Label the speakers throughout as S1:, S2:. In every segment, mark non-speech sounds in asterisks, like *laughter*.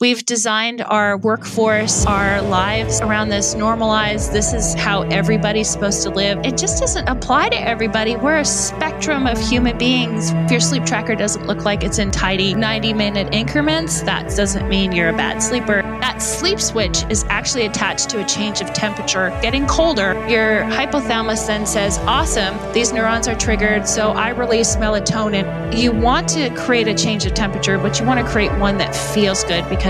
S1: We've designed our workforce, our lives around this, normalized. This is how everybody's supposed to live. It just doesn't apply to everybody. We're a spectrum of human beings. If your sleep tracker doesn't look like it's in tidy 90 minute increments, that doesn't mean you're a bad sleeper. That sleep switch is actually attached to a change of temperature. Getting colder, your hypothalamus then says, Awesome, these neurons are triggered, so I release melatonin. You want to create a change of temperature, but you want to create one that feels good because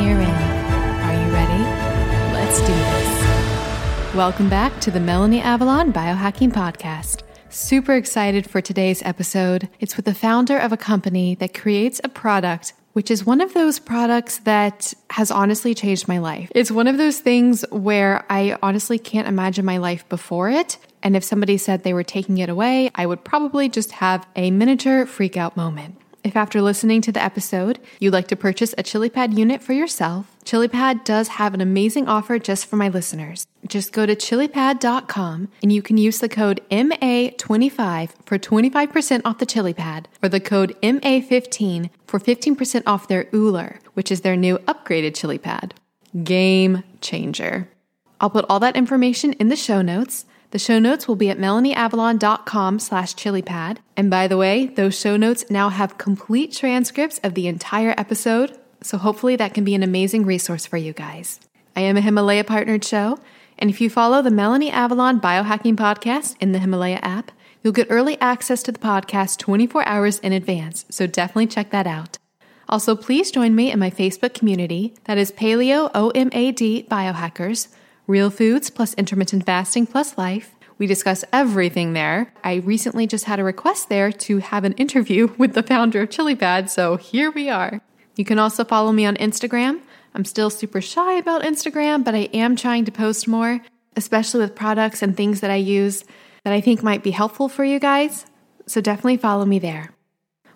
S2: herein. Are you ready? Let's do this. Welcome back to the Melanie Avalon Biohacking Podcast. Super excited for today's episode. It's with the founder of a company that creates a product which is one of those products that has honestly changed my life. It's one of those things where I honestly can't imagine my life before it. And if somebody said they were taking it away, I would probably just have a miniature freak out moment. If after listening to the episode, you'd like to purchase a ChiliPad unit for yourself, ChiliPad does have an amazing offer just for my listeners. Just go to chilipad.com and you can use the code MA25 for 25% off the ChiliPad or the code MA15 for 15% off their Ooler, which is their new upgraded ChiliPad. Game changer. I'll put all that information in the show notes. The show notes will be at melanieavalon.com slash chilipad. And by the way, those show notes now have complete transcripts of the entire episode, so hopefully that can be an amazing resource for you guys. I am a Himalaya partnered show, and if you follow the Melanie Avalon Biohacking Podcast in the Himalaya app, you'll get early access to the podcast 24 hours in advance, so definitely check that out. Also, please join me in my Facebook community that is Paleo OMAD Biohackers Real foods plus intermittent fasting plus life. We discuss everything there. I recently just had a request there to have an interview *laughs* with the founder of ChiliPad, so here we are. You can also follow me on Instagram. I'm still super shy about Instagram, but I am trying to post more, especially with products and things that I use that I think might be helpful for you guys. So definitely follow me there.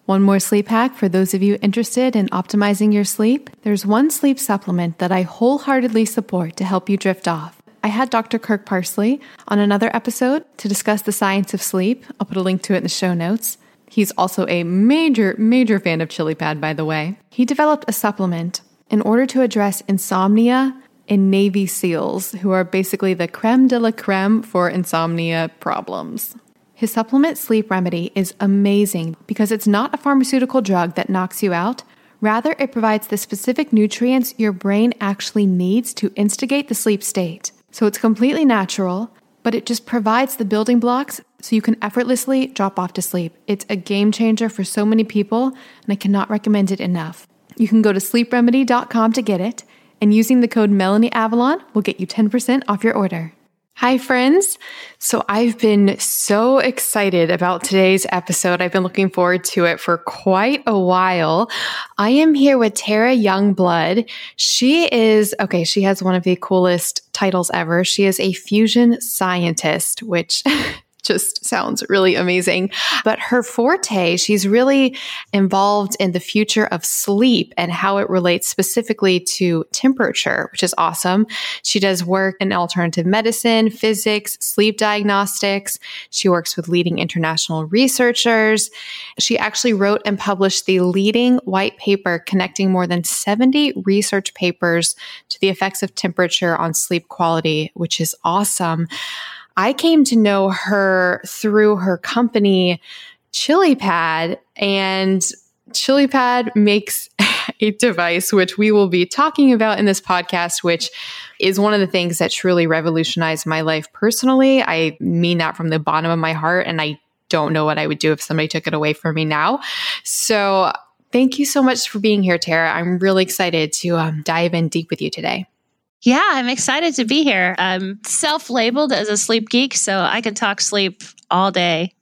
S2: One more sleep hack for those of you interested in optimizing your sleep. There's one sleep supplement that I wholeheartedly support to help you drift off. I had Dr. Kirk Parsley on another episode to discuss the science of sleep. I'll put a link to it in the show notes. He's also a major, major fan of ChiliPad, by the way. He developed a supplement in order to address insomnia in Navy SEALs, who are basically the creme de la creme for insomnia problems. His supplement sleep remedy is amazing because it's not a pharmaceutical drug that knocks you out. Rather, it provides the specific nutrients your brain actually needs to instigate the sleep state. So it's completely natural, but it just provides the building blocks so you can effortlessly drop off to sleep. It's a game changer for so many people, and I cannot recommend it enough. You can go to sleepremedy.com to get it, and using the code Melanie Avalon will get you 10% off your order. Hi, friends. So I've been so excited about today's episode. I've been looking forward to it for quite a while. I am here with Tara Youngblood. She is, okay, she has one of the coolest titles ever. She is a fusion scientist, which *laughs* just sounds really amazing. But her forte, she's really involved in the future of sleep and how it relates specifically to temperature, which is awesome. She does work in alternative medicine, physics, sleep diagnostics. She works with leading international researchers. She actually wrote and published the leading white paper connecting more than 70 research papers to the effects of temperature on sleep quality, which is awesome. I came to know her through her company, ChiliPad, and ChiliPad makes *laughs* a device which we will be talking about in this podcast, which is one of the things that truly revolutionized my life personally. I mean that from the bottom of my heart, and I don't know what I would do if somebody took it away from me now. So, thank you so much for being here, Tara. I'm really excited to um, dive in deep with you today.
S1: Yeah, I'm excited to be here. I'm self labeled as a sleep geek, so I can talk sleep all day.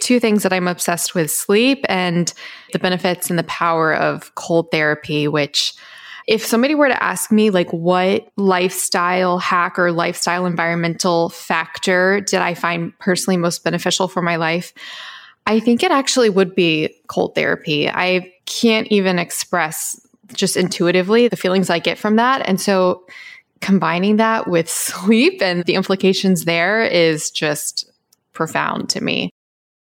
S2: Two things that I'm obsessed with sleep and the benefits and the power of cold therapy, which If somebody were to ask me, like, what lifestyle hack or lifestyle environmental factor did I find personally most beneficial for my life? I think it actually would be cold therapy. I can't even express just intuitively the feelings I get from that. And so combining that with *laughs* sleep and the implications there is just profound to me.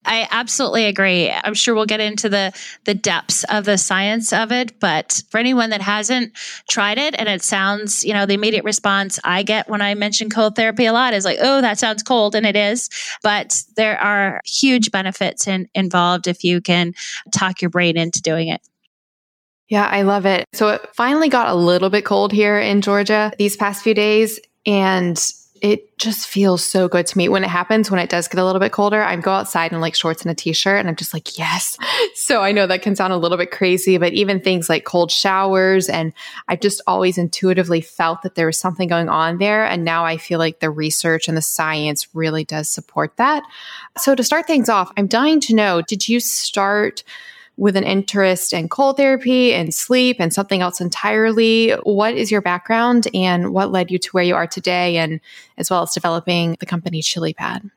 S1: I absolutely agree. I'm sure we'll get into the the depths of the science of it, but for anyone that hasn't tried it and it sounds, you know, the immediate response I get when I mention cold therapy a lot is like, "Oh, that sounds cold," and it is, but there are huge benefits in, involved if you can talk your brain into doing it.
S2: Yeah, I love it. So it finally got a little bit cold here in Georgia these past few days and it just feels so good to me. When it happens when it does get a little bit colder i go outside in like shorts and a t-shirt and i'm just like yes. *laughs* So i know that can sound a little bit crazy but even things like cold showers and i've just always intuitively felt that there was something going on there and now i feel like the research and the science really does support that. So to start things off i'm dying to know did you start with an interest in cold therapy and sleep and something else entirely. What is your background and what led you to where you are today and as well as developing the company ChiliPad?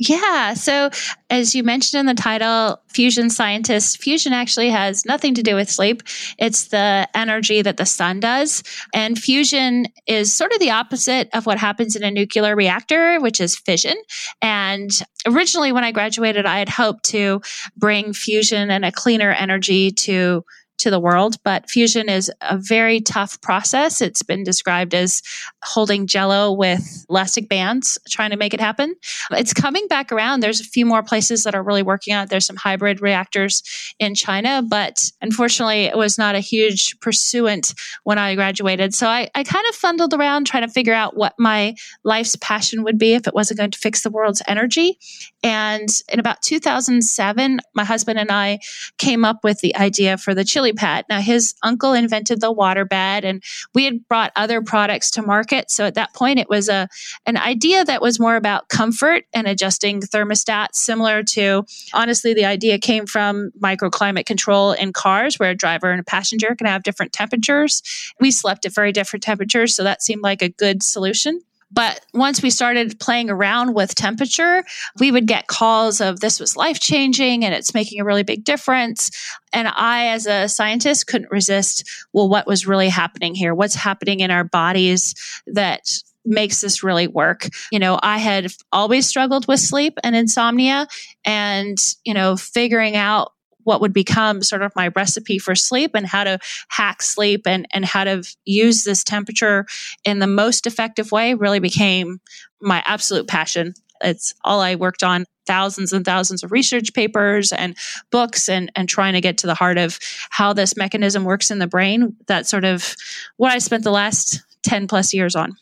S1: Yeah. So, as you mentioned in the title, fusion scientists, fusion actually has nothing to do with sleep. It's the energy that the sun does. And fusion is sort of the opposite of what happens in a nuclear reactor, which is fission. And originally, when I graduated, I had hoped to bring fusion and a cleaner energy to to the world. But fusion is a very tough process. It's been described as holding jello with elastic bands, trying to make it happen. It's coming back around. There's a few more places that are really working on it. There's some hybrid reactors in China, but unfortunately, it was not a huge pursuant when I graduated. So I, I kind of fumbled around trying to figure out what my life's passion would be if it wasn't going to fix the world's energy. And in about 2007, my husband and I came up with the idea for the ChiliPad. Now, his uncle invented the water bed, and we had brought other products to market. So at that point, it was a an idea that was more about comfort and adjusting thermostats, similar to honestly, the idea came from microclimate control in cars, where a driver and a passenger can have different temperatures. We slept at very different temperatures, so that seemed like a good solution. But once we started playing around with temperature, we would get calls of this was life changing and it's making a really big difference. And I, as a scientist, couldn't resist, well, what was really happening here? What's happening in our bodies that makes this really work. You know, I had always struggled with sleep and insomnia and, you know, figuring out what would become sort of my recipe for sleep and how to hack sleep and, and how to use this temperature in the most effective way really became my absolute passion. It's all I worked on thousands and thousands of research papers and books and, and trying to get to the heart of how this mechanism works in the brain. That's sort of what I spent the last 10 plus years on.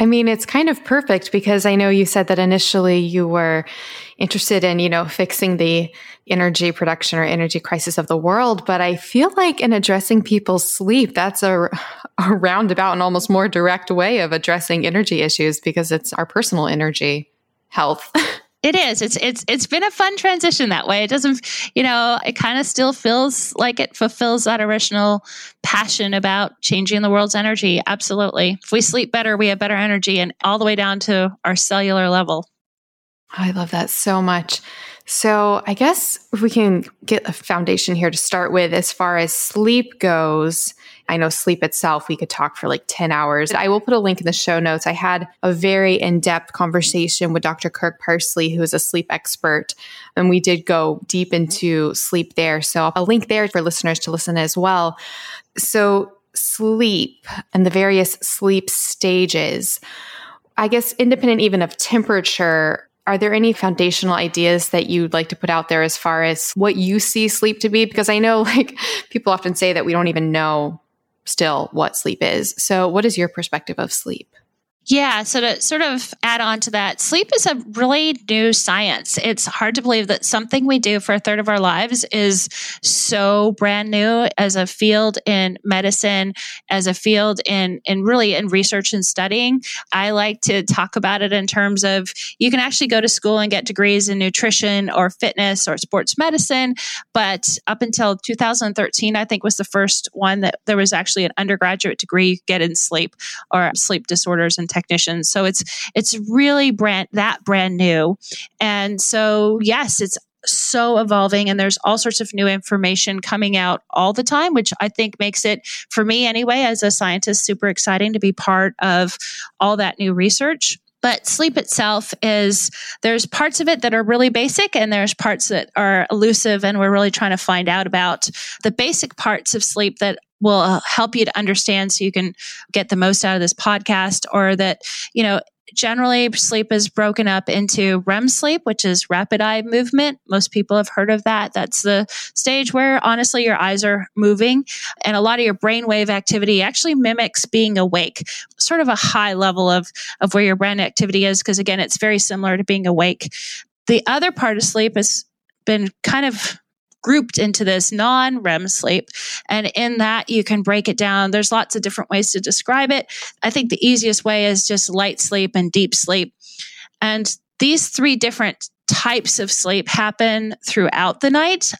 S2: I mean, it's kind of perfect because I know you said that initially you were interested in, you know, fixing the energy production or energy crisis of the world. But I feel like in addressing people's sleep, that's a, *laughs* a roundabout and almost more direct way of addressing energy issues because it's our personal energy health. *laughs*
S1: It is. It's it's it's been a fun transition that way. It doesn't, you know, it kind of still feels like it fulfills that original passion about changing the world's energy. Absolutely. If we sleep better, we have better energy and all the way down to our cellular level.
S2: Oh, I love that so much. So, I guess if we can get a foundation here to start with as far as sleep goes, I know sleep itself, we could talk for like 10 hours. I will put a link in the show notes. I had a very in depth conversation with Dr. Kirk Parsley, who is a sleep expert, and we did go deep into sleep there. So, a link there for listeners to listen as well. So, sleep and the various sleep stages. I guess independent even of temperature, are there any foundational ideas that you'd like to put out there as far as what you see sleep to be? Because I know *laughs* like people often say that we don't even know still what sleep is. So, what is your perspective of sleep?
S1: Yeah. So to sort of add on to that, sleep is a really new science. It's hard to believe that something we do for a third of our lives is so brand new as a field in medicine, as a field in, in really in research and studying. I like to talk about it in terms of you can actually go to school and get degrees in nutrition or fitness or sports medicine. But up until 2013, I think was the first one that there was actually an undergraduate degree you get in sleep or sleep disorders and technicians. So it's it's really brand that brand new. And so yes, it's so evolving and there's all sorts of new information coming out all the time which i think makes it for me anyway as a scientist super exciting to be part of all that new research but sleep itself is there's parts of it that are really basic and there's parts that are elusive and we're really trying to find out about the basic parts of sleep that will uh, help you to understand so you can get the most out of this podcast or that, you know, generally sleep is broken up into REM sleep, which is rapid eye movement. Most people have heard of that. That's the stage where honestly your eyes are moving and a lot of your brainwave activity actually mimics being awake, sort of a high level of, of where your brain activity is. Cause again, it's very similar to being awake. The other part of sleep has been kind of grouped into this non REM sleep. And in that, you can break it down. There's lots of different ways to describe it. I think the easiest way is just light sleep and deep sleep. And these three different types of sleep happen throughout the night.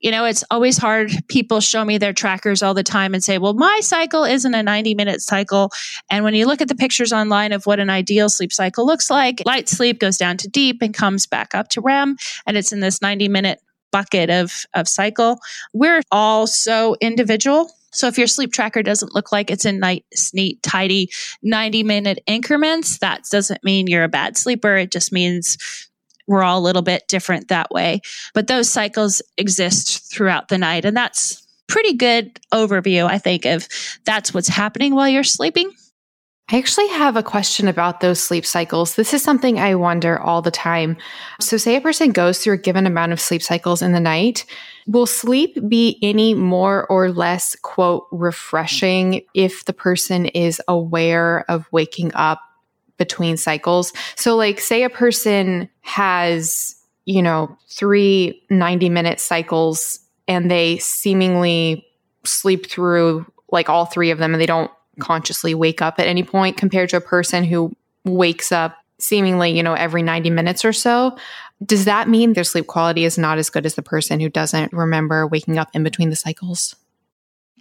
S1: You know, it's always hard. People show me their trackers all the time and say, well, my cycle isn't a 90 minute cycle. And when you look at the pictures online of what an ideal sleep cycle looks like, light sleep goes down to deep and comes back up to REM. And it's in this 90 minute bucket of, of cycle. We're all so individual. So if your sleep tracker doesn't look like it's in nice, neat, tidy 90 minute increments, that doesn't mean you're a bad sleeper. It just means we're all a little bit different that way. But those cycles exist throughout the night. And that's pretty good overview, I think, of that's what's happening while you're sleeping.
S2: I actually have a question about those sleep cycles. This is something I wonder all the time. So, say a person goes through a given amount of sleep cycles in the night. Will sleep be any more or less, quote, refreshing if the person is aware of waking up between cycles? So, like, say a person has, you know, three 90 minute cycles and they seemingly sleep through like all three of them and they don't consciously wake up at any point compared to a person who wakes up seemingly, you know, every 90 minutes or so. Does that mean their sleep quality is not as good as the person who doesn't remember waking up in between the cycles?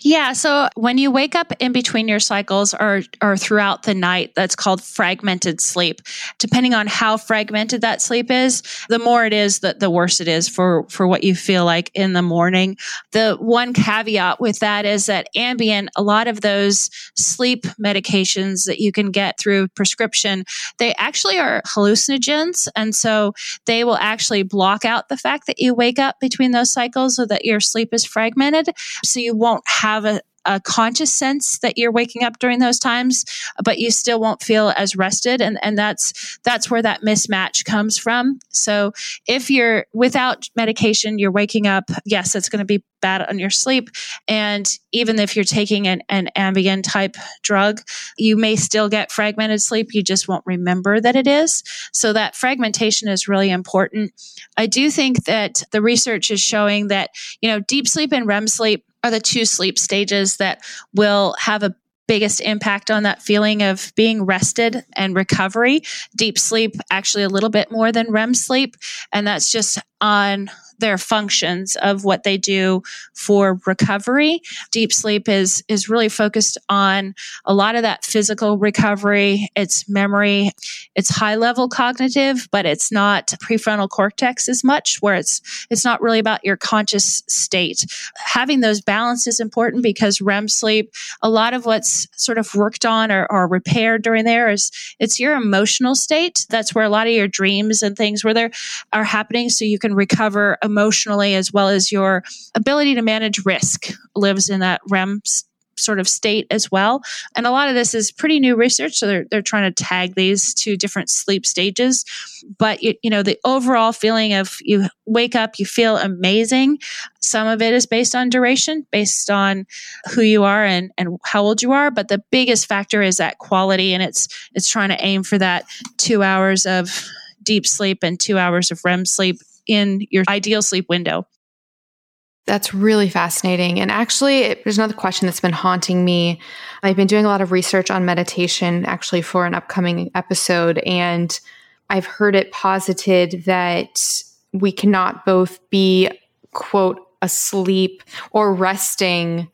S1: Yeah. So when you wake up in between your cycles or, or throughout the night, that's called fragmented sleep. Depending on how fragmented that sleep is, the more it is, the, the worse it is for, for what you feel like in the morning. The one caveat with that is that Ambien, a lot of those sleep medications that you can get through prescription, they actually are hallucinogens. And so they will actually block out the fact that you wake up between those cycles so that your sleep is fragmented. So you won't have a, a conscious sense that you're waking up during those times, but you still won't feel as rested. And, and that's, that's where that mismatch comes from. So if you're without medication, you're waking up, yes, it's going to be bad on your sleep. And even if you're taking an, an Ambien type drug, you may still get fragmented sleep. You just won't remember that it is. So that fragmentation is really important. I do think that the research is showing that, you know, deep sleep and REM sleep are the two sleep stages that will have a biggest impact on that feeling of being rested and recovery. Deep sleep, actually, a little bit more than REM sleep. And that's just on their functions of what they do for recovery. Deep sleep is is really focused on a lot of that physical recovery, it's memory, it's high level cognitive, but it's not prefrontal cortex as much where it's it's not really about your conscious state. Having those balance is important because REM sleep, a lot of what's sort of worked on or, or repaired during there is it's your emotional state. That's where a lot of your dreams and things where they are happening so you can recover emotionally as well as your ability to manage risk lives in that REM sort of state as well. And a lot of this is pretty new research. So they're, they're trying to tag these to different sleep stages. But, you, you know, the overall feeling of you wake up, you feel amazing. Some of it is based on duration, based on who you are and, and how old you are. But the biggest factor is that quality. And it's, it's trying to aim for that two hours of deep sleep and two hours of REM sleep in your ideal sleep window.
S3: That's really fascinating. And actually, there's another question that's been haunting me. I've been doing a lot of research on meditation actually for an upcoming episode, and I've heard it posited that we cannot both be, quote, asleep or resting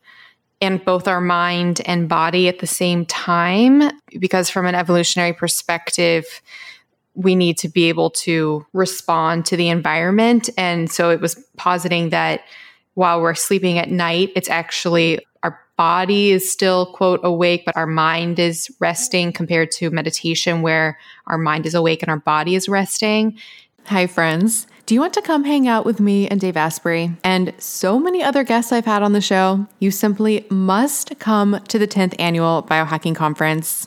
S3: in both our mind and body at the same time. Because from an evolutionary perspective, we need to be able to respond to the environment. And so it was positing that while we're sleeping at night, it's actually our body is still, quote, awake, but our mind is resting compared to meditation, where our mind is awake and our body is resting.
S2: Hi, friends. Do you want to come hang out with me and Dave Asprey and so many other guests I've had on the show? You simply must come to the 10th annual Biohacking Conference.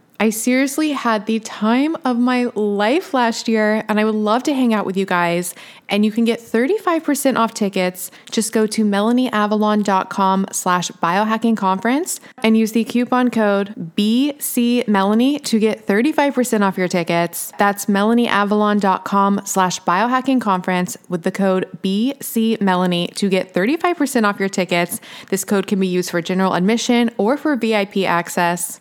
S2: I seriously had the time of my life last year, and I would love to hang out with you guys. And you can get 35% off tickets. Just go to melanieavalon.com slash biohacking conference and use the coupon code BCMelanie to get 35% off your tickets. That's melanieavalon.com slash biohacking conference with the code BCMelanie to get 35% off your tickets. This code can be used for general admission or for VIP access.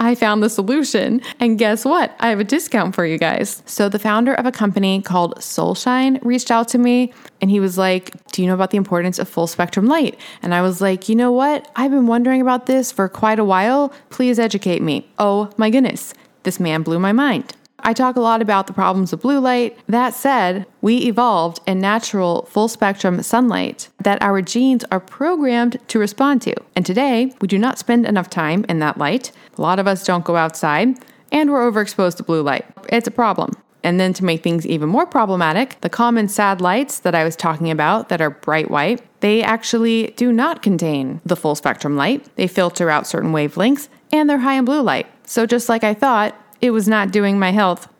S2: I found the solution. And guess what? I have a discount for you guys. So, the founder of a company called Solshine reached out to me and he was like, Do you know about the importance of full spectrum light? And I was like, You know what? I've been wondering about this for quite a while. Please educate me. Oh my goodness. This man blew my mind. I talk a lot about the problems of blue light. That said, we evolved in natural full spectrum sunlight that our genes are programmed to respond to. And today, we do not spend enough time in that light. A lot of us don't go outside, and we're overexposed to blue light. It's a problem. And then to make things even more problematic, the common sad lights that I was talking about that are bright white, they actually do not contain the full spectrum light. They filter out certain wavelengths and they're high in blue light. So just like I thought, it was not doing my health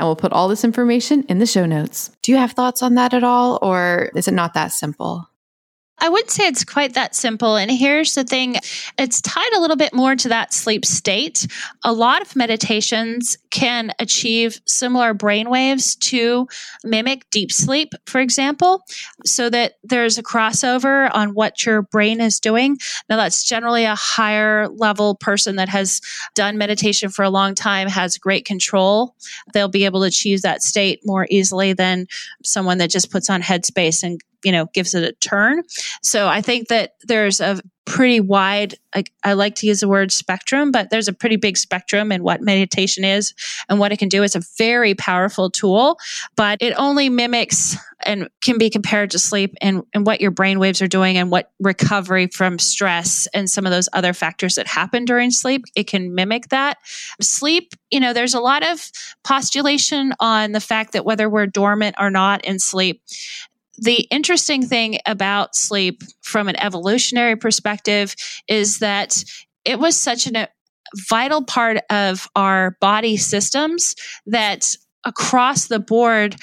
S2: and we'll put all this information in the show notes. Do you have thoughts on that at all, or is it not that simple?
S1: I wouldn't say it's quite that simple. And here's the thing it's tied a little bit more to that sleep state. A lot of meditations can achieve similar brain waves to mimic deep sleep, for example, so that there's a crossover on what your brain is doing. Now, that's generally a higher level person that has done meditation for a long time, has great control. They'll be able to achieve that state more easily than someone that just puts on headspace and you know gives it a turn. So i think that there's a pretty wide I, I, like to use the word spectrum but there's a pretty big spectrum in what meditation is and what it can do. It's a very powerful tool but it only mimics and can be compared to sleep and, and what your brain waves are doing and what recovery from stress and some of those other factors that happen during sleep it can mimic that. Sleep you know there's a lot of postulation on the fact that whether we're dormant or not in sleep the interesting thing about sleep from an evolutionary perspective is that it was such a uh, vital part of our body systems that across the board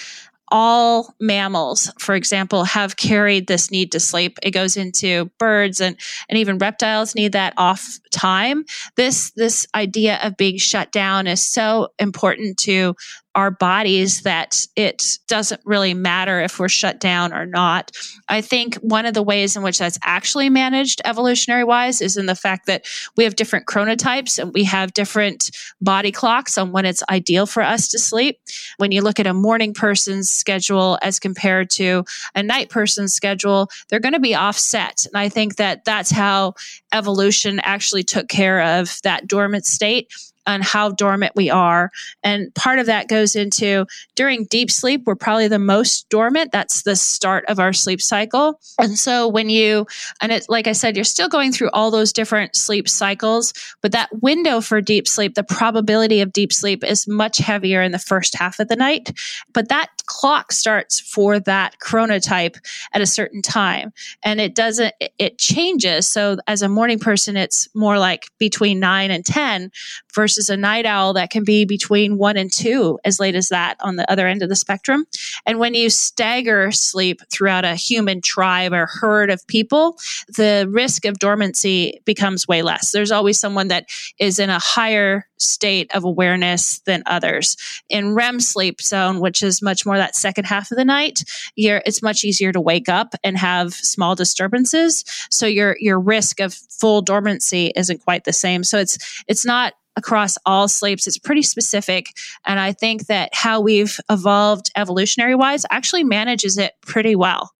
S1: all mammals, for example, have carried this need to sleep. It goes into birds and, and even reptiles need that off time. This this idea of being shut down is so important to our bodies that it doesn't really matter if we're shut down or not. I think one of the ways in which that's actually managed evolutionary wise is in the fact that we have different chronotypes and we have different body clocks on when it's ideal for us to sleep. When you look at a morning person's schedule as compared to a night person's schedule, they're going to be offset. And I think that that's how evolution actually took care of that dormant state on how dormant we are. And part of that goes into during deep sleep, we're probably the most dormant. That's the start of our sleep cycle. And so when you, and it, like I said, you're still going through all those different sleep cycles, but that window for deep sleep, the probability of deep sleep is much heavier in the first half of the night. But that clock starts for that chronotype at a certain time. And it doesn't, it changes. So as a morning person, it's more like between nine and 10 versus a night owl that can be between one and two, as late as that on the other end of the spectrum. And when you stagger sleep throughout a human tribe or herd of people, the risk of dormancy becomes way less. There's always someone that is in a higher state of awareness than others. In REM sleep zone, which is much more that second half of the night, it's much easier to wake up and have small disturbances. So your your risk of full dormancy isn't quite the same. So it's it's not across all sleeps. It's pretty specific. And I think that how we've evolved evolutionary wise actually manages it pretty well.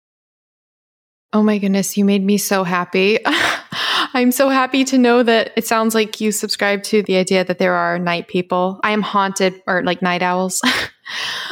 S2: Oh my goodness, you made me so happy. *laughs* I'm so happy to know that it sounds like you subscribe to the idea that there are night people. I am haunted or like night owls. *laughs*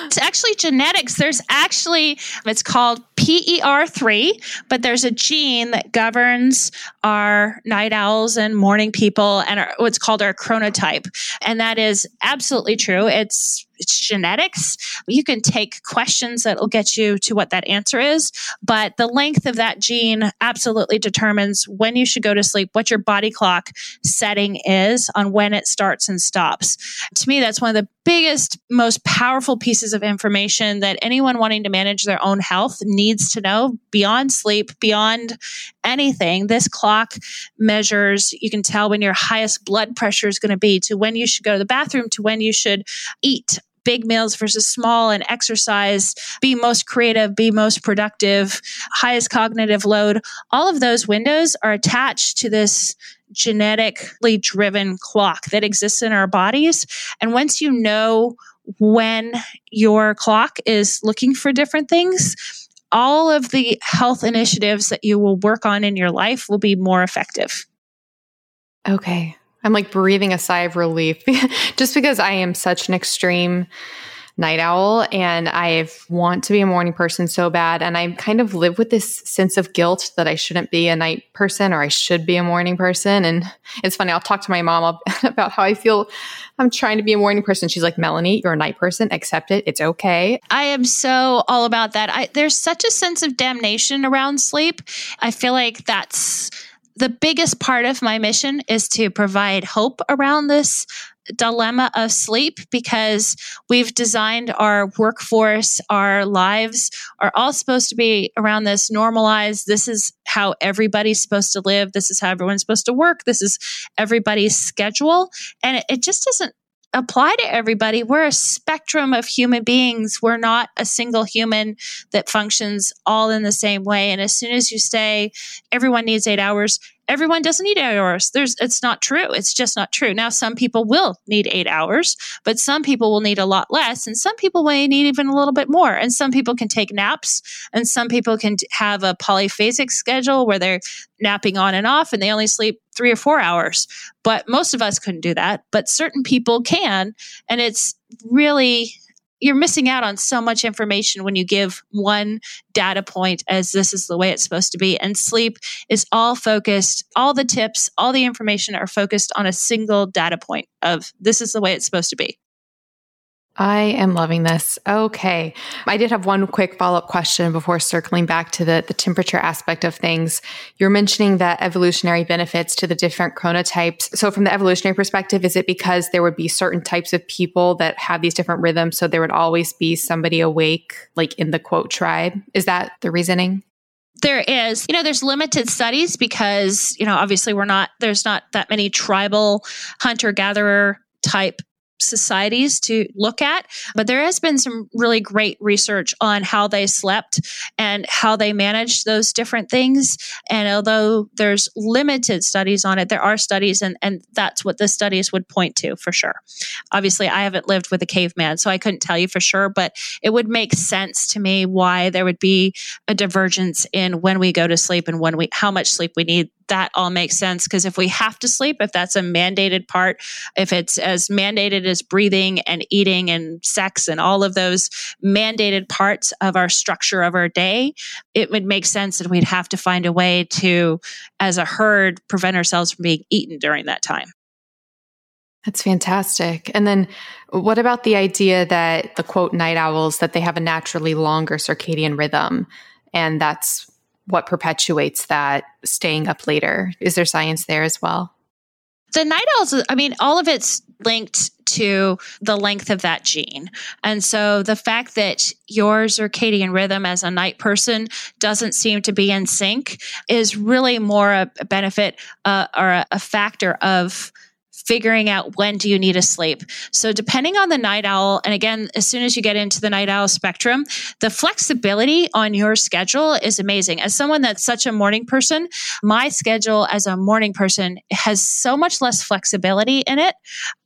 S1: it's actually genetics. There's actually, it's called PER3, but there's a gene that governs our night owls and morning people and our, what's called our chronotype. And that is absolutely true. It's it's genetics. You can take questions that will get you to what that answer is, but the length of that gene absolutely determines when you should go to sleep, what your body clock setting is on when it starts and stops. To me, that's one of the biggest, most powerful pieces of information that anyone wanting to manage their own health needs to know beyond sleep, beyond anything. This clock measures, you can tell when your highest blood pressure is going to be, to when you should go to the bathroom, to when you should eat big meals versus small and exercise, be most creative, be most productive, highest cognitive load. All of those windows are attached to this genetically driven clock that exists in our bodies. And once you know when your clock is looking for different things, all of the health initiatives that you will work on in your life will be more effective.
S2: Okay. I'm like breathing a sigh of relief *laughs* just because I am such an extreme night owl and I want to be a morning person so bad. And I kind of live with this sense of guilt that I shouldn't be a night person or I should be a morning person. And it's funny, I'll talk to my mom *laughs* about how I feel I'm trying to be a morning person. She's like, Melanie, you're a night person. Accept it. It's okay.
S1: I am so all about that. I, there's such a sense of damnation around sleep. I feel like that's the biggest part of my mission is to provide hope around this dilemma of sleep because we've designed our workforce, our lives are all supposed to be around this normalized. This is how everybody's supposed to live. This is how everyone's supposed to work. This is everybody's schedule. And it, it just doesn't apply to everybody. We're a spectrum of human beings. We're not a single human that functions all in the same way. And as soon as you say everyone needs eight hours, everyone doesn't need eight hours. There's, it's not true. It's just not true. Now, some people will need eight hours, but some people will need a lot less, and some people may need even a little bit more. And some people can take naps, and some people can have a polyphasic schedule where they're napping on and off, and they only sleep three or four hours. But most of us couldn't do that, but certain people can, and it's really you're missing out on so much information when you give one data point as this is the way it's supposed to be. And sleep is all focused, all the tips, all the information are focused on a single data point of this is the way it's supposed to be.
S2: I am loving this. Okay. I did have one quick follow up question before circling back to the, the temperature aspect of things. You're mentioning that evolutionary benefits to the different chronotypes. So, from the evolutionary perspective, is it because there would be certain types of people that have these different rhythms? So, there would always be somebody awake, like in the quote tribe? Is that the reasoning?
S1: There is, you know, there's limited studies because, you know, obviously we're not, there's not that many tribal hunter gatherer type societies to look at. But there has been some really great research on how they slept and how they managed those different things. And although there's limited studies on it, there are studies, and, and that's what the studies would point to for sure. Obviously, I haven't lived with a caveman, so I couldn't tell you for sure, but it would make sense to me why there would be a divergence in when we go to sleep and when we how much sleep we need that all makes sense because if we have to sleep, if that's a mandated part, if it's as mandated as breathing and eating and sex and all of those mandated parts of our structure of our day, it would make sense that we'd have to find a way to, as a herd, prevent ourselves from being eaten during that time.
S2: That's fantastic. And then what about the idea that the quote night owls that they have a naturally longer circadian rhythm and that's what perpetuates that staying up later? Is there science there as well?
S1: The night owls, I mean, all of it's linked to the length of that gene. And so the fact that your circadian rhythm as a night person doesn't seem to be in sync is really more a, benefit uh, or a, a factor of figuring out when do you need to sleep. So depending on the night owl, and again, as soon as you get into the night owl spectrum, the flexibility on your schedule is amazing. As someone that's such a morning person, my schedule as a morning person has so much less flexibility in it.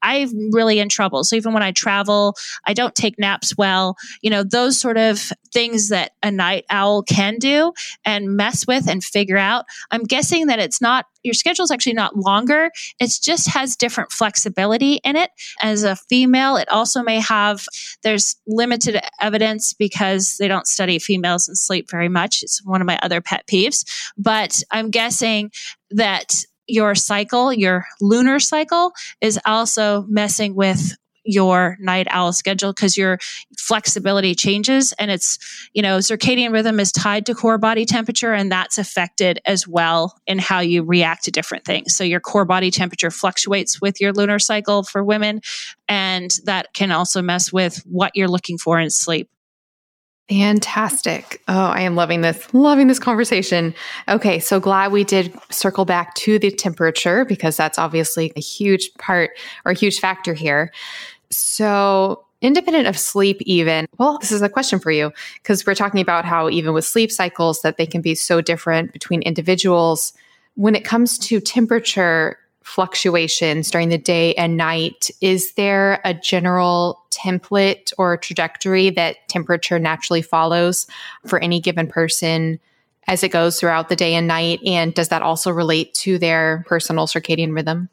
S1: I'm really in trouble. So even when I travel, I don't take naps well, you know, those sort of things that a night owl can do and mess with and figure out. I'm guessing that it's not your schedule is actually not longer. It just has different flexibility in it. As a female, it also may have, there's limited evidence because they don't study females and sleep very much. It's one of my other pet peeves. But I'm guessing that your cycle, your lunar cycle, is also messing with your night owl schedule because your flexibility changes and it's you know circadian rhythm is tied to core body temperature and that's affected as well in how you react to different things. So your core body temperature fluctuates with your lunar cycle for women and that can also mess with what you're looking for in sleep
S2: Fantastic. Oh, I am loving this, loving this conversation. Okay, so glad we did circle back to the temperature because that's obviously a huge part or a huge factor here. So, independent of sleep even well this is a question for you because we're talking about how even with sleep cycles that they can be so different between individuals when it comes to temperature fluctuations during the day and night is there a general template or trajectory that temperature naturally follows for any given person as it goes throughout the day and night? And does that also relate to their personal circadian rhythm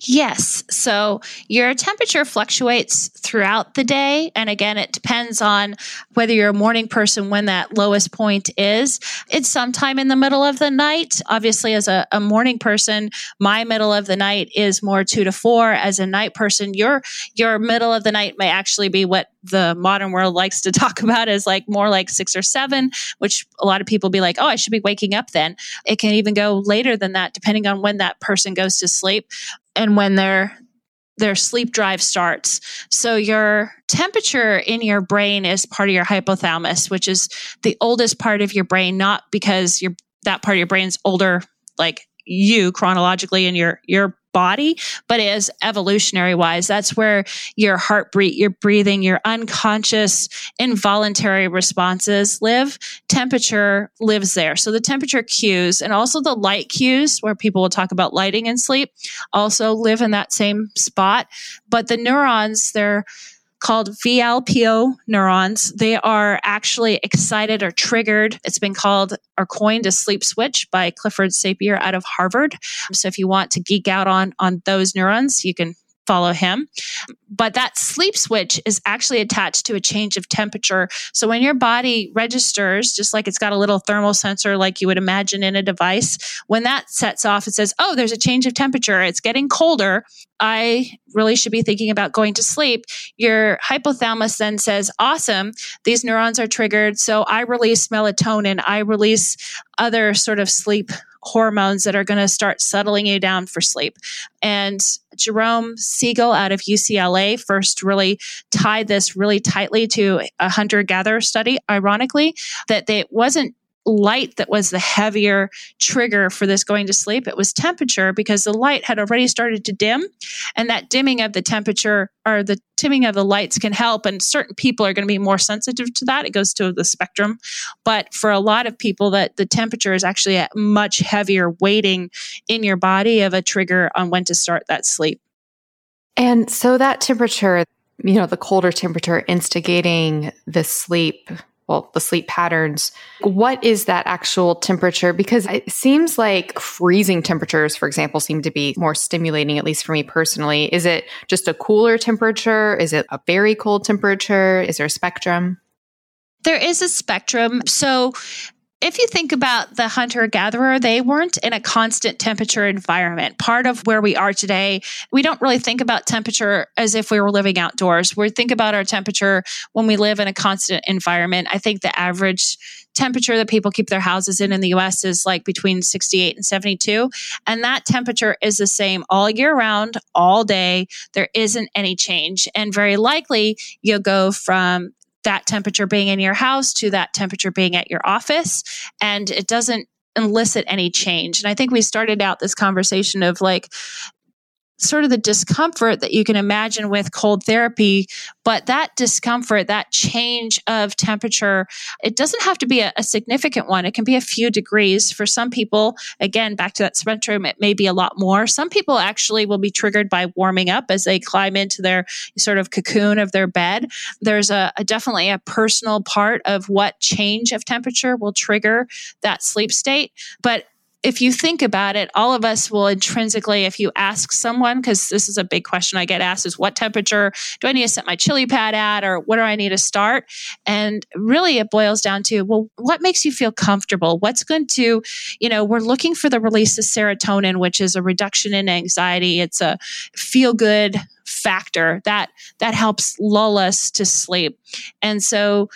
S1: Yes. So your temperature fluctuates throughout the day. And again, it depends on whether you're a morning person when that lowest point is. It's sometime in the middle of the night. Obviously, as a, a morning person, my middle of the night is more two to four. As a night person, your your middle of the night may actually be what the modern world likes to *laughs* talk about as like more like six or seven, which a lot of people be like, oh, I should be waking up then. It can even go later than that, depending on when that person goes to sleep and when their their sleep drive starts. So your temperature in your brain is part of your hypothalamus, which is the oldest part of your brain, not because your that part of your brain's older like you chronologically and your your body, but as evolutionary wise, that's where your heart heartbeat, your breathing, your unconscious, involuntary responses live. Temperature lives there. So the temperature cues and also the light cues, where people will talk about lighting and sleep, also live in that same spot. But the neurons, they're called VLPO neurons. They are actually excited or triggered. It's been called or coined a sleep switch by Clifford Saper out of Harvard. So if you want to geek out on on those neurons, you can follow him. But that sleep switch is actually attached to a change of temperature. So when your body registers, just like it's got a little thermal sensor, like you would imagine in a device, when that sets off, it says, Oh, there's a change of temperature. It's getting colder. I really should be thinking about going to sleep. Your hypothalamus then says, Awesome, these neurons are triggered. So I release melatonin, I release other sort of sleep hormones that are going to start settling you down for sleep. And Jerome Siegel out of UCLA first really tied this really tightly to a hunter gatherer study, ironically, that it wasn't light that was the heavier trigger for this going to sleep. It was temperature because the light had already started to dim. And that dimming of the temperature or the dimming of the lights can help. And certain people are going to be more sensitive to that. It goes to the spectrum. But for a lot of people, that the temperature is actually a much heavier weighting in your body of a trigger on when to start that sleep.
S2: And so that temperature, you know, the colder temperature instigating the sleep well, the sleep patterns. What is that actual temperature? Because it seems like freezing temperatures, for example, seem to be more stimulating, at least for me personally. Is it just a cooler temperature? Is it a very cold temperature? Is there a spectrum?
S1: There is a spectrum. So if you think about the hunter gatherer, they weren't in a constant temperature environment. Part of where we are today, we don't really think about temperature as if we were living outdoors. We think about our temperature when we live in a constant environment. I think the average temperature that people keep their houses in in the US is like between 68 and 72. And that temperature is the same all year round, all day. There isn't any change. And very likely you'll go from that temperature being in your house to that temperature being at your office. And it doesn't elicit any change. And I think we started out this conversation of like, sort of the discomfort that you can imagine with cold therapy. But that discomfort, that change of temperature, it doesn't have to be a, a, significant one. It can be a few degrees. For some people, again, back to that spectrum, it may be a lot more. Some people actually will be triggered by warming up as they climb into their sort of cocoon of their bed. There's a, a definitely a personal part of what change of temperature will trigger that sleep state. But if you think about it, all of us will intrinsically, if you ask someone, because this is a big question I get asked, is what temperature do I need to set my chili pad at, or what do I need to start? And really, it boils down to, well, what makes you feel comfortable? What's going to, you know, we're looking for the release of serotonin, which is a reduction in anxiety. It's a feel good factor that that helps lull us to sleep. And so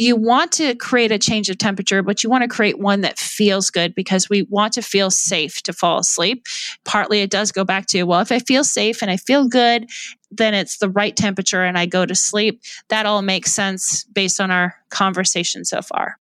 S1: you want to create a change of temperature, but you want to create one that feels good because we want to feel safe to fall asleep. Partly it does go back to, well, if I feel safe and I feel good, then it's the right temperature and I go to sleep. That all makes sense based on our conversation so far.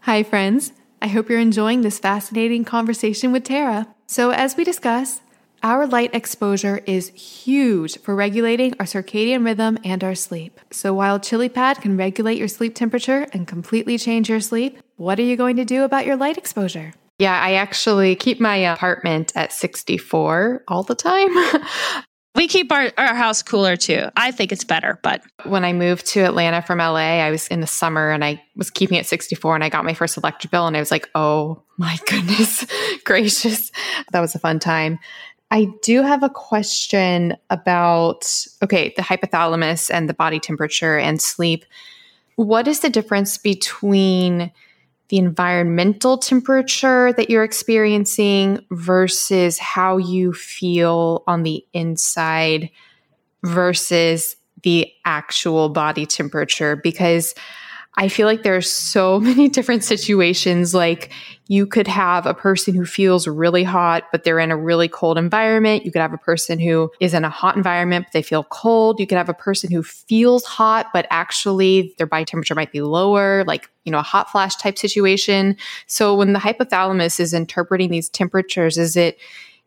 S4: Hi, friends. I hope you're enjoying this fascinating conversation with Tara. So, as we discuss, our light exposure is huge for regulating our circadian rhythm and our sleep. So while ChiliPad can regulate your sleep temperature and completely change your sleep, what are you going to do about your light exposure?
S2: Yeah, I actually keep my apartment at 64 all the time. *laughs*
S1: We keep our, our house cooler too. I think it's better, but
S2: when I moved to Atlanta from LA, I was in the summer and I was keeping it 64 and I got my first electric bill and I was like, oh my *laughs* goodness *laughs* gracious. That was a fun time. I do have a question about okay, the hypothalamus and the body temperature and sleep. What is the difference between the environmental temperature that you're experiencing versus how you feel on the inside versus the actual body temperature? Because I feel like there's so *laughs* many different situations. Like you could have a person who feels really hot, but they're in a really cold environment. You could have a person who is in a hot environment, but they feel cold. You could have a person who feels hot, but actually their body temperature might be lower, like, you know, a hot flash type situation. So when the hypothalamus is interpreting these temperatures, is it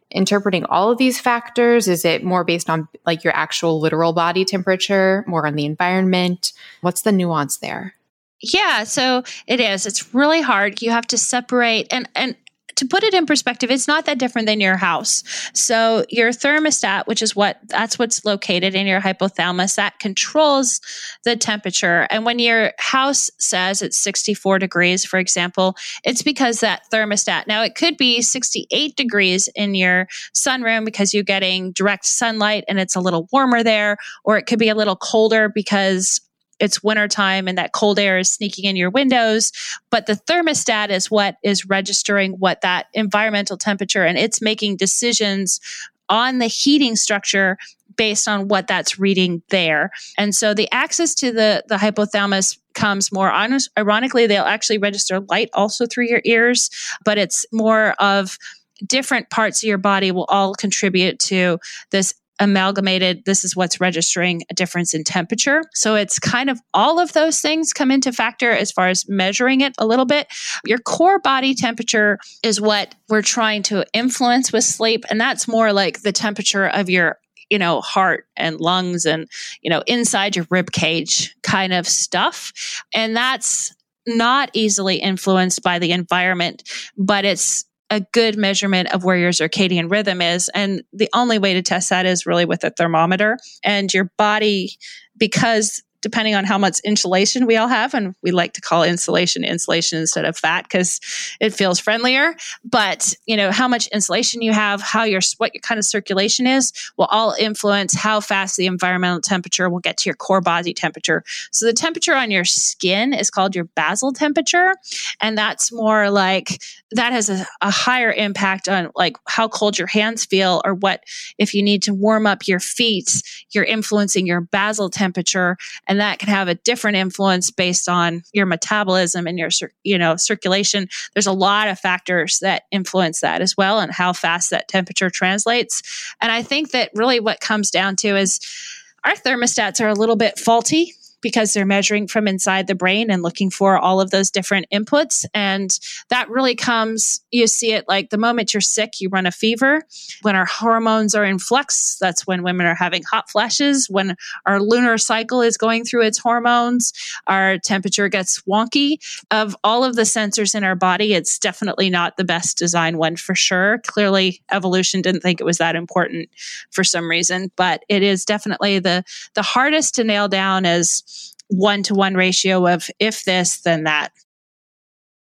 S2: interpreting all of these factors? Is it more based on like your actual literal body temperature, more on the environment? What's the nuance there?
S1: Yeah, so it is. It's really hard. You have to separate and and to put it in perspective, it's not that different than your house. So your thermostat, which is what that's what's located in your hypothalamus, that controls the temperature. And when your house says it's 64 degrees, for example, it's because that thermostat. Now it could be 68 degrees in your sunroom because you're getting direct sunlight and it's a little warmer there, or it could be a little colder because it's wintertime and that cold air is sneaking in your windows. But the thermostat is what is registering what that environmental temperature and it's making decisions on the heating structure based on what that's reading there. And so the access to the, the hypothalamus comes more on, ironically, they'll actually register light also through your ears, but it's more of different parts of your body will all contribute to this amalgamated this is what's registering a difference in temperature. So it's kind of all of those things come into factor as far as measuring it a little bit. Your core body temperature is what we're trying to influence with sleep and that's more like the temperature of your you know heart and lungs and you know inside your rib cage kind of stuff. And that's not easily influenced by the environment but it's a good measurement of where your circadian rhythm is. And the only way to test that is really with a thermometer. And your body, because depending on how much insulation we all have. And we like to call insulation insulation instead of fat because it feels friendlier. But, you know, how much insulation you have, how your, what your kind of circulation is will all influence how fast the environmental temperature will get to your core body temperature. So the temperature on your skin is called your basal temperature. And that's more like that has a, a higher impact on like how cold your hands feel or what if you need to warm up your feet, you're influencing your basal temperature and that can have a different influence based on your metabolism and your you know circulation. There's a lot of factors that influence that as well and how fast that temperature translates. And i think that really what comes down to is our thermostats are a little bit faulty because they're measuring from inside the brain and looking for all of those different inputs. And that really comes, you see it like the moment you're sick, you run a fever. When our hormones are in flux, that's when women are having hot flashes. When our lunar cycle is going through its hormones, our temperature gets wonky. Of all of the sensors in our body, it's definitely not the best design one for sure. Clearly, evolution didn't think it was that important for some reason, but it is definitely the the hardest to nail down as one to one ratio of if this, then that.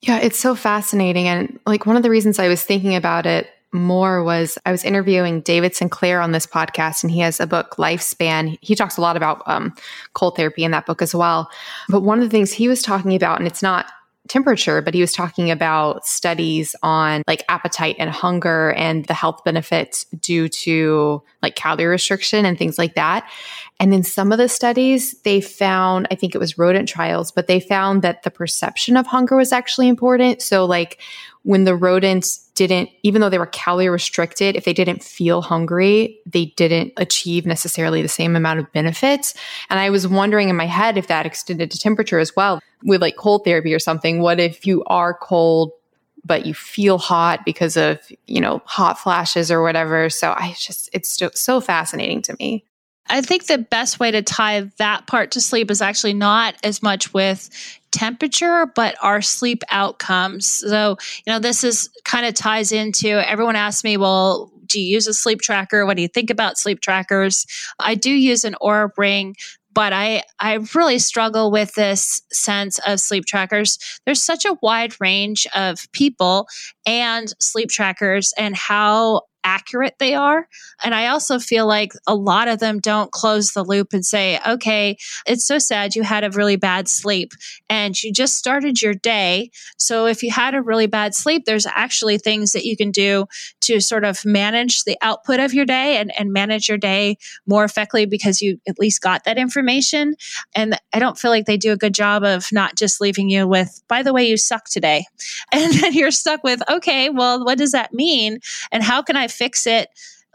S2: Yeah, it's so fascinating. And like one of the reasons I was thinking about it more was I was interviewing David Sinclair on this podcast, and he has a book, Lifespan. He talks a lot about um, cold therapy in that book as well. But one of the things he was talking about, and it's not temperature, but he was talking about studies on like appetite and hunger and the health benefits due to like calorie restriction and things like that. And in some of the studies, they found, I think it was rodent trials, but they found that the perception of hunger was actually important. So, like, when the rodents didn't, even though they were calorie restricted, if they didn't feel hungry, they didn't achieve necessarily the same amount of benefits. And I was wondering in my head if that extended to temperature as well with like cold therapy or something. What if you are cold, but you feel hot because of, you know, hot flashes or whatever? So I just, it's so fascinating to me.
S1: I think the best way to tie that part to sleep is actually not as much with temperature, but our sleep outcomes. So, you know, this is kind of ties into everyone asks me, well, do you use a sleep tracker? What do you think about sleep trackers? I do use an Oura ring, but I, I really struggle with this sense of sleep trackers. There's such a wide range of people and sleep trackers and how accurate they are. And I also feel like a lot of them don't close the loop and say, okay, it's so sad you had a really bad sleep and you just started your day. So if you had a really bad sleep, there's actually things that you can do to sort of manage the output of your day and, and manage your day more effectively because you at least got that information. And I don't feel like they do a good job of not just leaving you with, by the way, you suck today. *laughs* And then you're stuck with, okay, well, what does that mean? And how can I fix it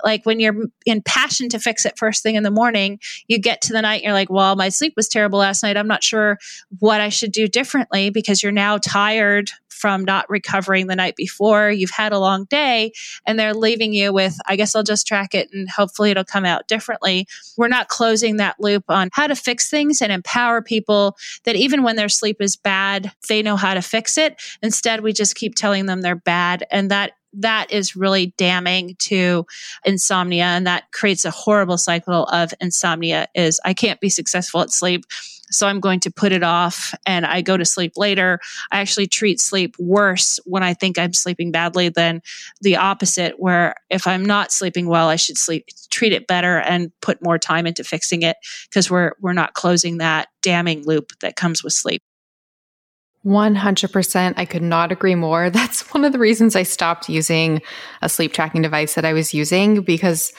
S1: like when you're in passion to fix it first thing in the morning, you get to the night, you're like, well, my sleep was terrible last night. I'm not sure what I should do differently because you're now tired from not recovering the night before. You've had a long day and they're leaving you with, I guess I'll just track it and hopefully it'll come out differently. We're not closing that loop on how to fix things and empower people that even when their sleep is bad, they know how to fix it. Instead, we just keep telling them they're bad. And that that is really damning to insomnia and that creates a horrible cycle of insomnia is i can't be successful at sleep so i'm going to put it off and i go to sleep later i actually treat sleep worse when i think i'm sleeping badly than the opposite where if i'm not sleeping well i should sleep treat it better and put more time into fixing it because we're we're not closing that damning loop that comes with sleep
S2: 100%. I could not agree more. *laughs* That's one of the reasons I stopped using a sleep tracking device that I was using because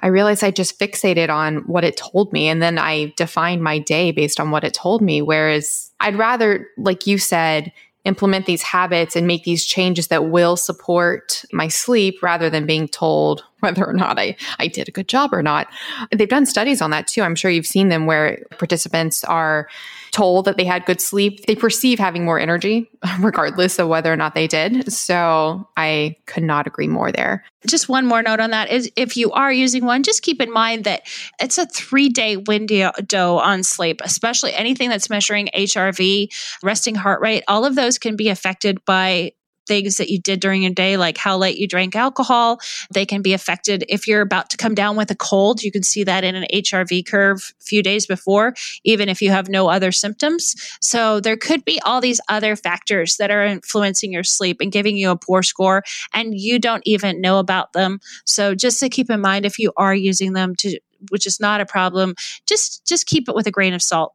S2: I realized I just fixated on what it told me and then I defined my day based on what it told me. Whereas I'd rather, like you said, implement these habits and make these changes that will support my sleep rather than being told *laughs* whether or not I, I did a good job or not. They've done studies on that too. I'm sure you've seen them where participants are told that they had good sleep. They perceive having more energy *laughs* regardless of whether or not they did. So I could not agree more there.
S1: Just one more note on that is if you are using one, just keep in mind that it's a three day window on sleep, especially anything that's measuring HRV, resting heart rate. All of those can be affected by things that you did during your day, like how late you drank alcohol. They can be affected if you're about to come down with a cold. You can see that in an HRV curve a few days before, even if you have no other symptoms. So there could be all these other factors that are influencing your sleep and giving you a poor score, and you don't even know about them. So just to keep in mind, if you are using them to which is not a problem just just keep it with a grain of salt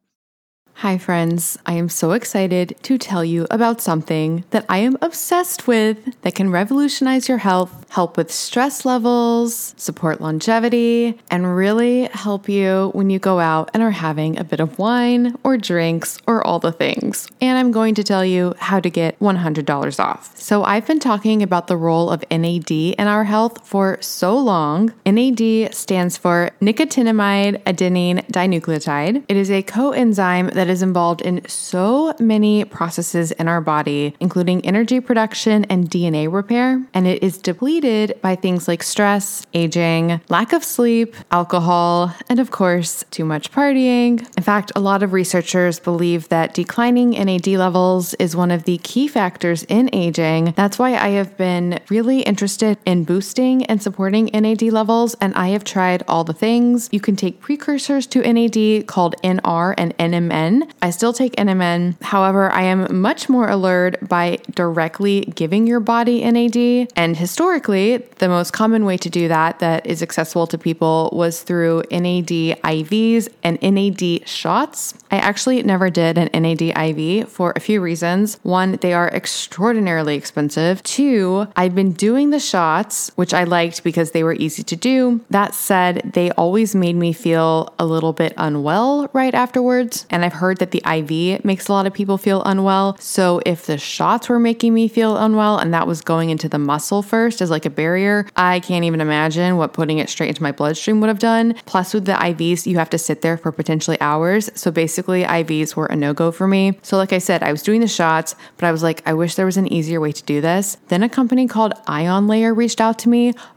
S4: Hi, friends. I am so excited to tell you about something that I am obsessed with that can revolutionize your health
S2: help with stress levels, support longevity, and really help you when you go out and are having a bit of wine or drinks or all the things. And I'm going to tell you how to get $100 off. So, I've been talking about the role of NAD in our health for so long. NAD stands for nicotinamide adenine dinucleotide. It is a coenzyme that is involved in so many processes in our body, including energy production and DNA repair. And it is depleted by things like stress, aging, lack of sleep, alcohol, and of course, too much partying. In fact, a lot of researchers believe that declining NAD levels is one of the key factors in aging. That's why I have been really interested in boosting and supporting NAD levels, and I have tried all the things. You can take precursors to NAD called NR and NMN. I still take NMN. However, I am much more allured by directly giving your body NAD. And historically, the most common way to do that that is accessible to people was through NAD IVs and NAD shots. I actually never did an NAD IV for a few reasons. One, they are extraordinarily expensive. Two, I've been doing the shots, which I liked because they were easy to do. That said, they always made me feel a little bit unwell right afterwards. And I've heard that the IV makes a lot of people feel unwell. So if the shots were making me feel unwell and that was going into the muscle first as like a barrier, I can't even imagine what putting it straight into my bloodstream would have done. Plus, with the IVs, you have to sit there for potentially hours. So basically, IVs were a no go for me. So, like I said, I was doing the shots, but I was like, I wish there was an easier way to do this. Then a company called Ion Layer reached out to me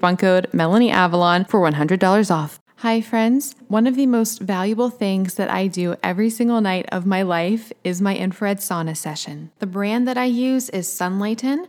S2: code melanieavalon for $100 off. Hi, friends. One of the most valuable things that I do every single night of my life is my infrared sauna session. The brand that I use is Sunlighten.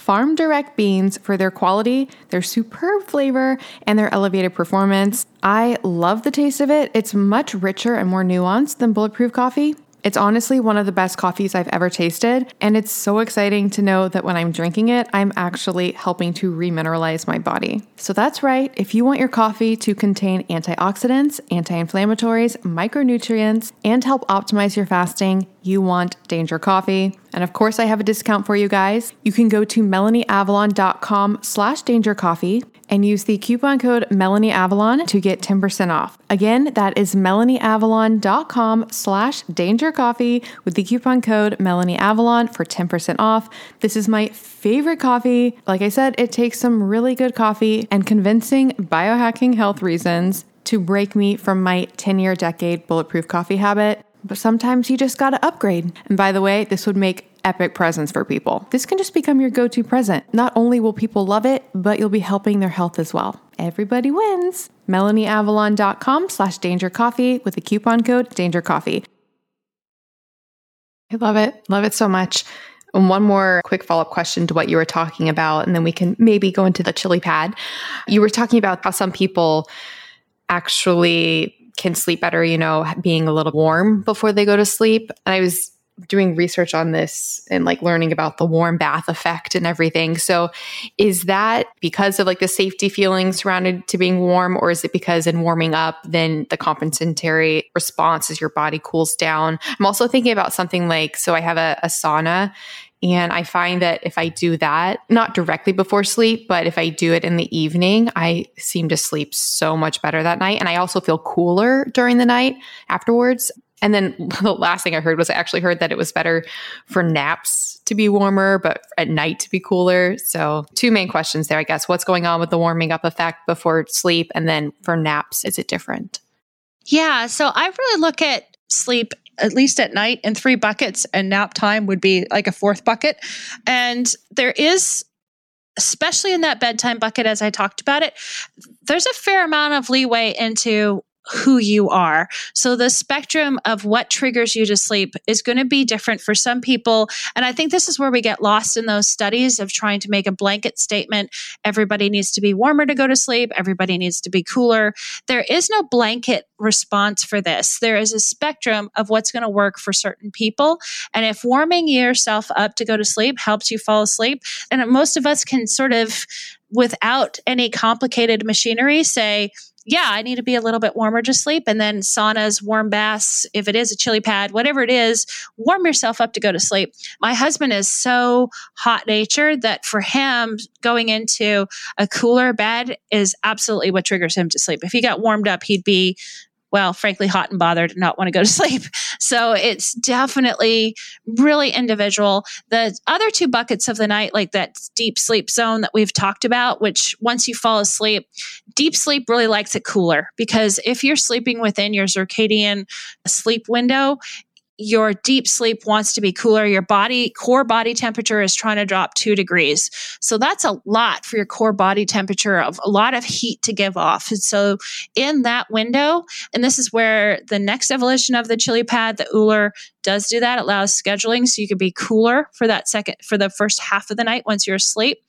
S2: farm direct beans for their quality, their superb flavor, and their elevated performance. I love the taste of it. It's much richer and more nuanced than bulletproof coffee. It's honestly one of the best coffees I've ever tasted, and it's so exciting to know that when I'm drinking it, I'm actually helping to remineralize my body. So that's right, if you want your coffee to contain antioxidants, anti inflammatories, micronutrients, and help optimize your fasting, you want Danger Coffee. And of course, I have a discount for you guys. You can go to melanieavalon.com slash danger coffee and use the coupon code melanieavalon to get 10% off. Again, that is melanieavalon.com slash danger coffee with the coupon code melanieavalon for 10% off. This is my favorite coffee. Like I said, it takes some really good coffee and convincing biohacking health reasons to break me from my 10 year decade bulletproof coffee habit. But sometimes you just gotta upgrade. And by the way, this would make epic presents for people. This can just become your go to present. Not only will people love it, but you'll be helping their health as well. Everybody wins. MelanieAvalon.com slash danger coffee with the coupon code danger coffee. I love it. Love it so much. And one more quick follow up question to what you were talking about, and then we can maybe go into the chili pad. You were talking about how some people actually can sleep better, you know, being a little warm before they go to sleep. And I was doing research on this and like learning about the warm bath effect and everything. So, is that because of like the safety feeling surrounded to being warm, or is it because in warming up, then the compensatory response as your body cools down? I'm also thinking about something like so I have a, a sauna and I find that if I do that, not directly before sleep, but if I do it in the evening, I seem to sleep so much better that night. And I also feel cooler during the night afterwards. And then *laughs* the last thing I heard was I actually heard that it was better for naps to be warmer, but at night to be cooler. So, two main questions there, I guess. What's going on with the warming up effect before sleep? And then for naps, is it different?
S1: Yeah. So, I really look at sleep at least at night in three buckets, and nap time would be like a fourth bucket. And there is especially in that bedtime bucket, as I talked about it, there's a fair amount of leeway into who you are. So the spectrum of what triggers you to sleep is going to be different for some people. And I think this is where we get lost in those studies of trying to make a blanket statement. Everybody needs to be warmer to go to sleep. Everybody needs to be cooler. There is no blanket response for this. There is a spectrum of what's going to work for certain people. And if warming yourself up to go to sleep helps you fall asleep, and most of us can sort of without any complicated machinery say, yeah, I need to be a little bit warmer to sleep. And then saunas, warm baths, if it is a chili pad, whatever it is, warm yourself up to go to sleep. My husband is so hot natured that for him, going into a cooler bed is absolutely what triggers him to sleep. If he got warmed up, he'd be well, frankly, hot and bothered and not want to go to *laughs* sleep. So it's definitely really individual. The other two buckets of the night, like that deep sleep zone that we've talked about, which once you fall asleep, deep sleep really likes it cooler because if you're sleeping within your circadian sleep window, your deep sleep wants to be cooler. Your body, core body temperature is trying to drop two degrees. So that's a lot for your core body temperature of a lot of heat to give off. And so in that window, and this is where the next evolution of the chili pad, the Ooler does do that, it allows scheduling so you can be cooler for that second, for the first half of the night once you're asleep.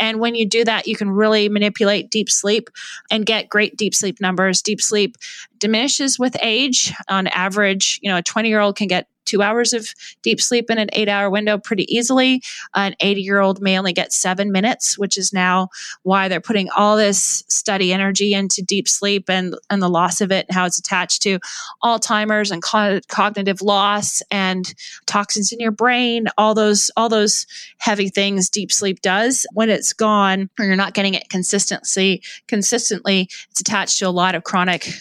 S1: And when you do that, you can really manipulate deep sleep and get great deep sleep numbers. Deep sleep diminishes with age. On average, you know, a 20 year old can get two hours of deep sleep in an eight hour window pretty easily. An 80 year old may only get seven minutes, which is now why they're putting all this study energy into deep sleep and, and the loss of it and how it's attached to Alzheimer's and co- cognitive loss and toxins in your brain, all those, all those heavy things deep sleep does. When it's gone or you're not getting it consistently, consistently, it's attached to a lot of chronic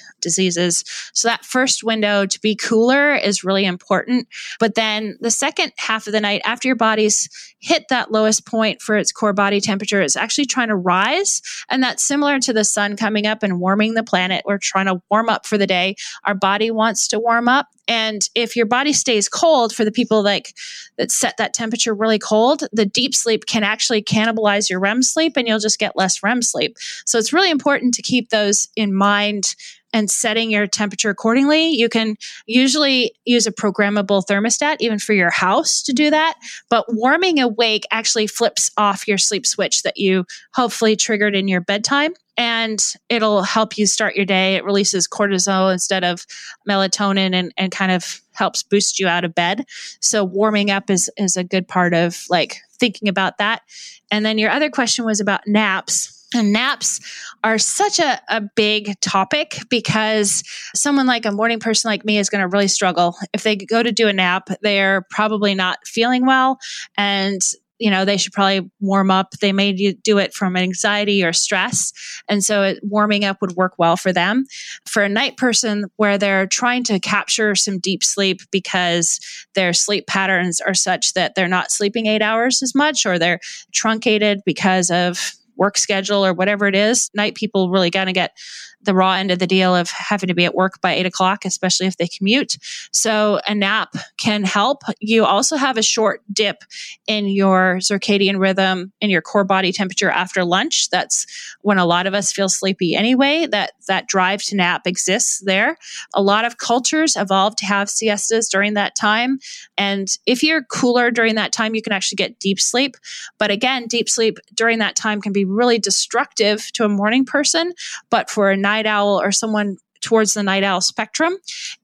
S1: diseases. So that first window to be cooler is really important. But then the second half of the night, after your body's hit that lowest point for its core body temperature, it's actually trying to rise. And that's similar to the sun coming up and warming the planet. We're trying to warm up for the day. Our body wants to warm up. And if your body stays cold for the people like that set that temperature really cold, the deep sleep can actually cannibalize your REM sleep and you'll just get less REM sleep. So it's really important to keep those in mind and setting your temperature accordingly. You can usually use a programmable thermostat even for your house to do that. But warming awake actually flips off your sleep switch that you hopefully triggered in your bedtime. And it'll help you start your day. It releases cortisol instead of melatonin and, and kind of helps boost you out of bed. So warming up is is a good part of like thinking about that. And then your other question was about naps and naps are such a, a big topic because someone like a morning person like me is going to really struggle. If they go to do a nap, they're probably not feeling well and you know they should probably warm up. They may do it from anxiety or stress. And so warming up would work well for them. For a night person where they're trying to capture some deep sleep because their sleep patterns are such that they're not sleeping eight hours as much or they're truncated because of work schedule or whatever it is. Night people really going to get the raw end of the deal of having to be at work by eight o'clock, especially if they commute. So a nap can help. You also have a short dip in your circadian rhythm in your core body temperature after lunch. That's when a lot of us feel sleepy anyway. That that drive to nap exists there. A lot of cultures evolved to have siestas during that time. And if you're cooler during that time, you can actually get deep sleep. But again, deep sleep during that time can be really destructive to a morning person. But for a night night owl or someone towards the night owl spectrum,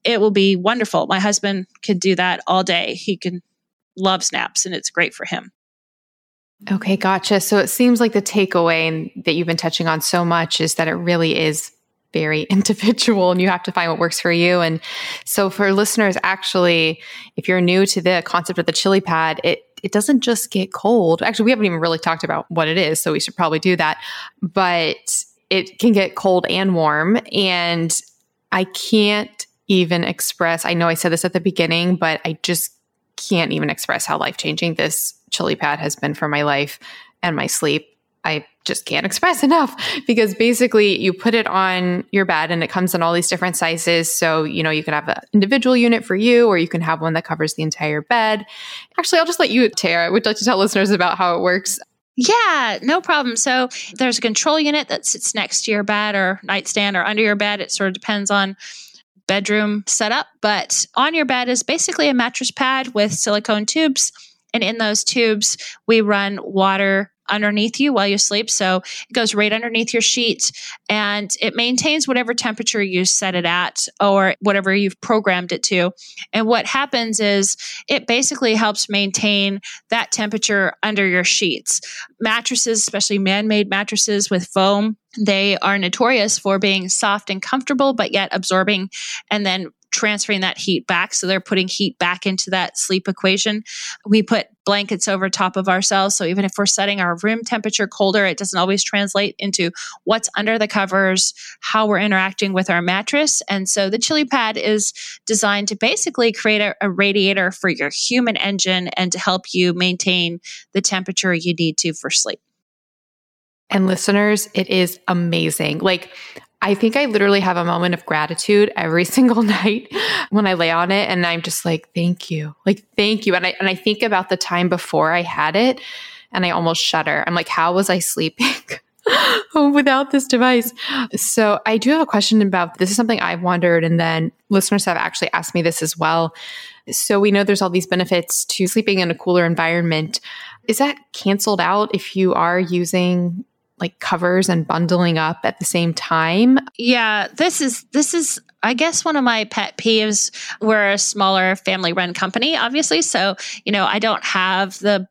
S1: it will be wonderful. My husband could do that all day. He can love naps and it's great for him.
S2: Okay, gotcha. So it seems like the takeaway that you've been touching on so much is that it really is very *laughs* individual and you have to find what works for you. And so for listeners, actually, if you're new to the concept of the chili pad, it it doesn't just get cold. Actually, we haven't even really talked about what it is, so we should probably do that. But it can get cold and warm. And I can't even express, I know I said this at the beginning, but I just can't even express how life changing this chili pad has been for my life and my sleep. I just can't express *laughs* enough because basically you put it on your bed and it comes in all these different sizes. So, you know, you can have an individual unit for you or you can have one that covers the entire bed. Actually, I'll just let you, Tara, would like to tell listeners about how it works.
S1: Yeah, no problem. So there's a control unit that sits next to your bed or nightstand or under your bed. It sort of depends on bedroom setup, but on your bed is basically a mattress pad with silicone tubes. And in those tubes, we run water underneath you while you sleep. So it goes right underneath your sheet and it maintains whatever temperature you set it at or whatever you've programmed it to. And what happens is it basically helps maintain that temperature under your sheets. Mattresses, especially man made mattresses with foam, they are notorious for being soft and comfortable, but yet absorbing and then transferring that heat back. So they're putting heat back into that sleep equation. We put blankets over top of ourselves. So even if we're setting our room temperature colder, it doesn't always translate into what's under the covers, how we're interacting with our mattress. And so the chili pad is designed to basically create a, a radiator for your human engine and to help you maintain the temperature you need to for sleep.
S2: And listeners, it is amazing. Like, I think I literally have a moment of gratitude every *laughs* single night when I lay on it and I'm just like, thank you. Like, thank you. And I, and I think about the time before I had it and I almost shudder. I'm like, how was I sleeping? *laughs* without this device. So I do have a question about this is something I've wondered and then listeners have actually asked me this as well. So we know there's all these benefits to sleeping in a cooler environment. Is that canceled out if you are using like covers and bundling up at the same time.
S1: Yeah, this is this is I guess one of my pet peeves. We're a smaller family run company, obviously. So, you know, I don't have the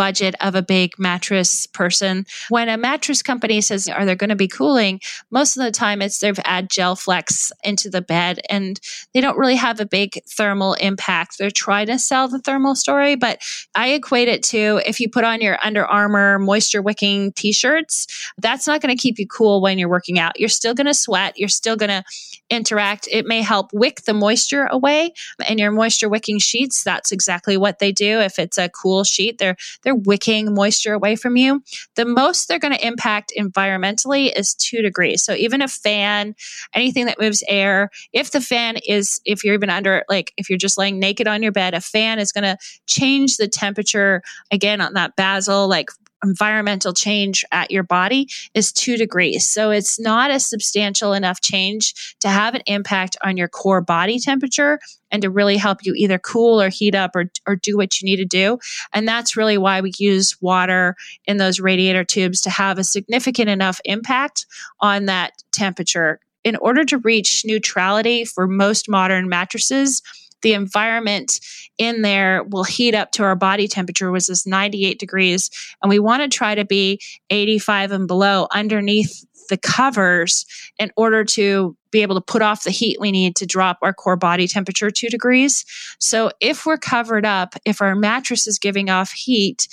S1: budget of a big mattress person. When a mattress company says, Are there going to be cooling? Most of the time it's they've add gel flex into the bed and they don't really have a big thermal impact. They're trying to sell the thermal story, but I equate it to if you put on your Under Armour moisture wicking t shirts, that's not going to keep you cool when you're working out. You're still going to sweat. You're still going to interact. It may help wick the moisture away. And your moisture wicking sheets, that's exactly what they do. If it's a cool sheet, they're they're wicking moisture away from you. The most they're going to impact environmentally is two degrees. So even a fan, anything that moves air, if the fan is, if you're even under, like if you're just laying naked on your bed, a fan is going to change the temperature again on that basil, like environmental change at your body is two degrees. So it's not a substantial enough change to have an impact on your core body temperature and to really help you either cool or heat up or, or do what you need to do. And that's really why we use water in those radiator tubes to have a significant enough impact on that temperature. In order to reach neutrality for most modern mattresses, the environment in there will heat up to our body temperature which is 98 degrees and we want to try to be 85 and below underneath the covers in order to be able to put off the heat we need to drop our core body temperature two degrees. So if we're covered up, if our mattress is giving off heat,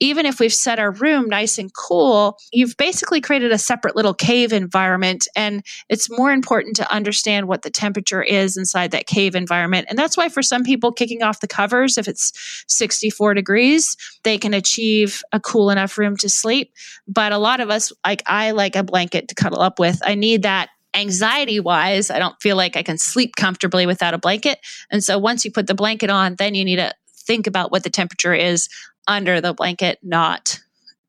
S1: even if we've set our room nice and cool, you've basically created a separate little cave environment. And it's more important to understand what the temperature is inside that cave environment. And that's why for some people, kicking off the covers, if it's 64 degrees, they can achieve a cool enough room to sleep. But a lot of us, like I like a blanket to cuddle up with. I need that anxiety wise, I don't feel like I can sleep comfortably without a blanket. And so once you put the blanket on, then you need to think about what the temperature is under the blanket, not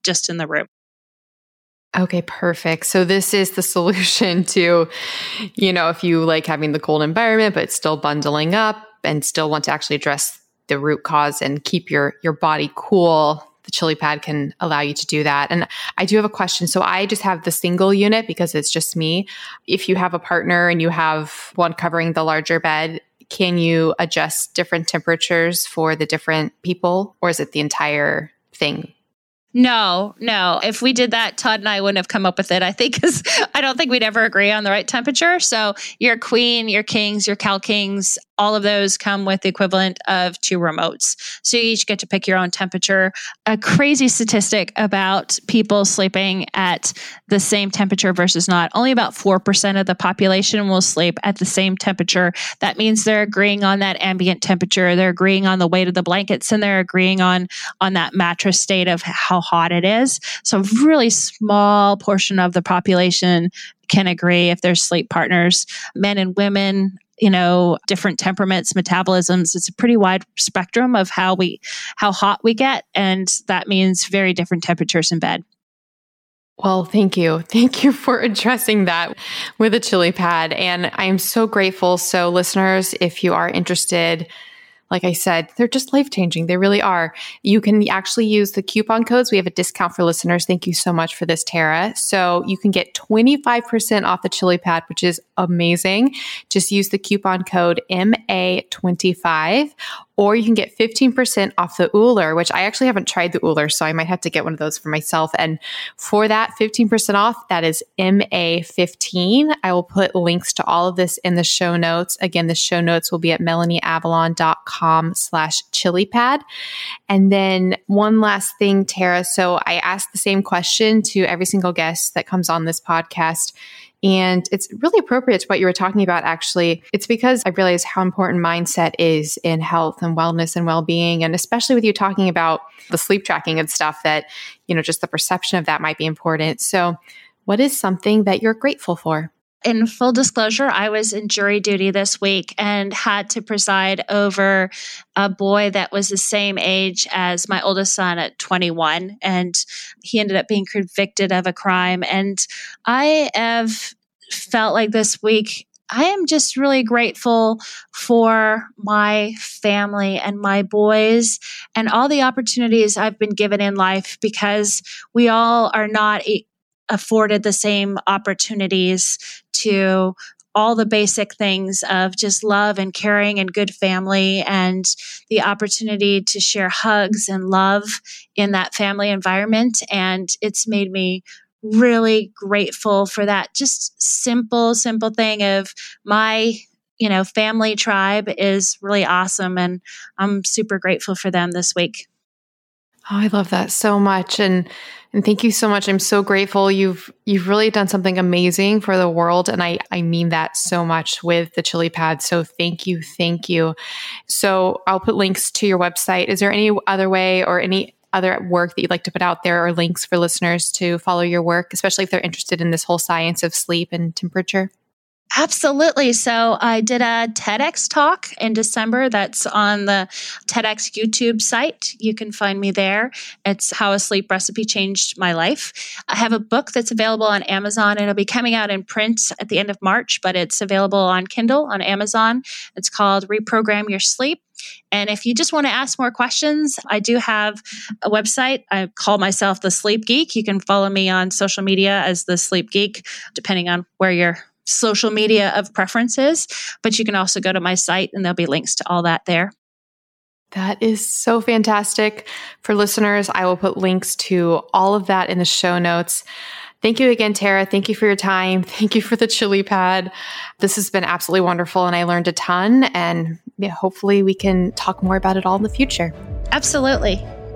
S1: just in the room.
S2: Okay, perfect. So this is the *laughs* solution to, you know, if you like having the cold environment, but still bundling up and still want to actually address the root cause and keep your your body cool. the chili pad can allow you to do that. And I do have a question. So I just have the single unit because it's just me. If you have a partner and you have one covering the larger bed, can you adjust different temperatures for the different people or is it the entire thing?
S1: No, no. If we did that, Todd and I wouldn't have come up with it. I think because *laughs* I don't think we'd ever agree on the right temperature. So your queen, your kings, your cal kings, all of those come with the equivalent of two remotes. So you each get to pick your own temperature. A crazy statistic about people sleeping at the same temperature versus not. Only about 4% of the population will sleep at the same temperature. That means they're agreeing on that ambient temperature, they're agreeing on the weight of the blankets, and they're agreeing on on that mattress state of how hot it is. So a really small portion of the population can agree if they're sleep partners. Men and women you know different temperaments metabolisms it's a pretty wide spectrum of how we how hot we get and that means very different temperatures in bed
S2: well, thank you. Thank you for addressing that with a chili pad. And I'm so grateful. So, listeners, if you are interested, like I said, they're just life changing. They really are. You can actually use the coupon codes. We have a discount for listeners. Thank you so much for this, Tara. So you can get 25% off the chili pad, which is amazing. Just use the coupon code MA25 or you can get 15% off the Ooler, which I actually haven't tried the Ooler, so I might have to get one of those for myself. And for that 15% off, that is MA15. I will put links to all of this in the show notes. Again, the show notes will be at melanieavalon.com slash chilipad. And then one last thing, Tara. So I asked the same question to every single guest that comes on this podcast and it's really appropriate to what you were talking about, actually. It's because I realize how important mindset is in health and wellness and well being. And especially with you talking about the sleep tracking and stuff, that, you know, just the perception of that might be important. So, what is something that you're grateful for?
S1: In full disclosure, I was in jury duty this week and had to preside over a boy that was the same age as my oldest son at 21. And he ended up being convicted of a crime. And I have felt like this week I am just really grateful for my family and my boys and all the opportunities I've been given in life because we all are not afforded the same opportunities to all the basic things of just love and caring and good family and the opportunity to share hugs and love in that family environment. And it's made me really grateful for that just simple, simple thing of my you know family tribe is really awesome and i'm super grateful for them this week
S2: Oh, I love that so much. And and thank you so much. I'm so grateful. You've you've really done something amazing for the world. And I, I mean that so much with the chili pad. So thank you. Thank you. So I'll put links to your website. Is there any other way or any other work that you'd like to put out there or links for listeners to follow your work, especially if they're interested in this whole science of sleep and temperature?
S1: Absolutely. So I did a TEDx talk in December that's on the TEDx YouTube site. You can find me there. It's How a Sleep Recipe Changed My Life. I have a book that's available on Amazon. It'll be coming out in print at the end of March, but it's available on Kindle on Amazon. It's called Reprogram Your Sleep. And if you just want to ask more questions, I do have a website. I call myself the Sleep Geek. You can follow me on social media as the Sleep Geek, depending on where you're social media of preferences, but you can also go to my site and there'll be links to all that there.
S2: That is so fantastic. For listeners, I will put links to all of that in the show notes. Thank you again, Tara. Thank you for your time. *laughs* Thank you for the chili pad. This has been absolutely wonderful, and I learned a ton. And yeah, hopefully, we can talk more about it all in the future.
S1: Absolutely.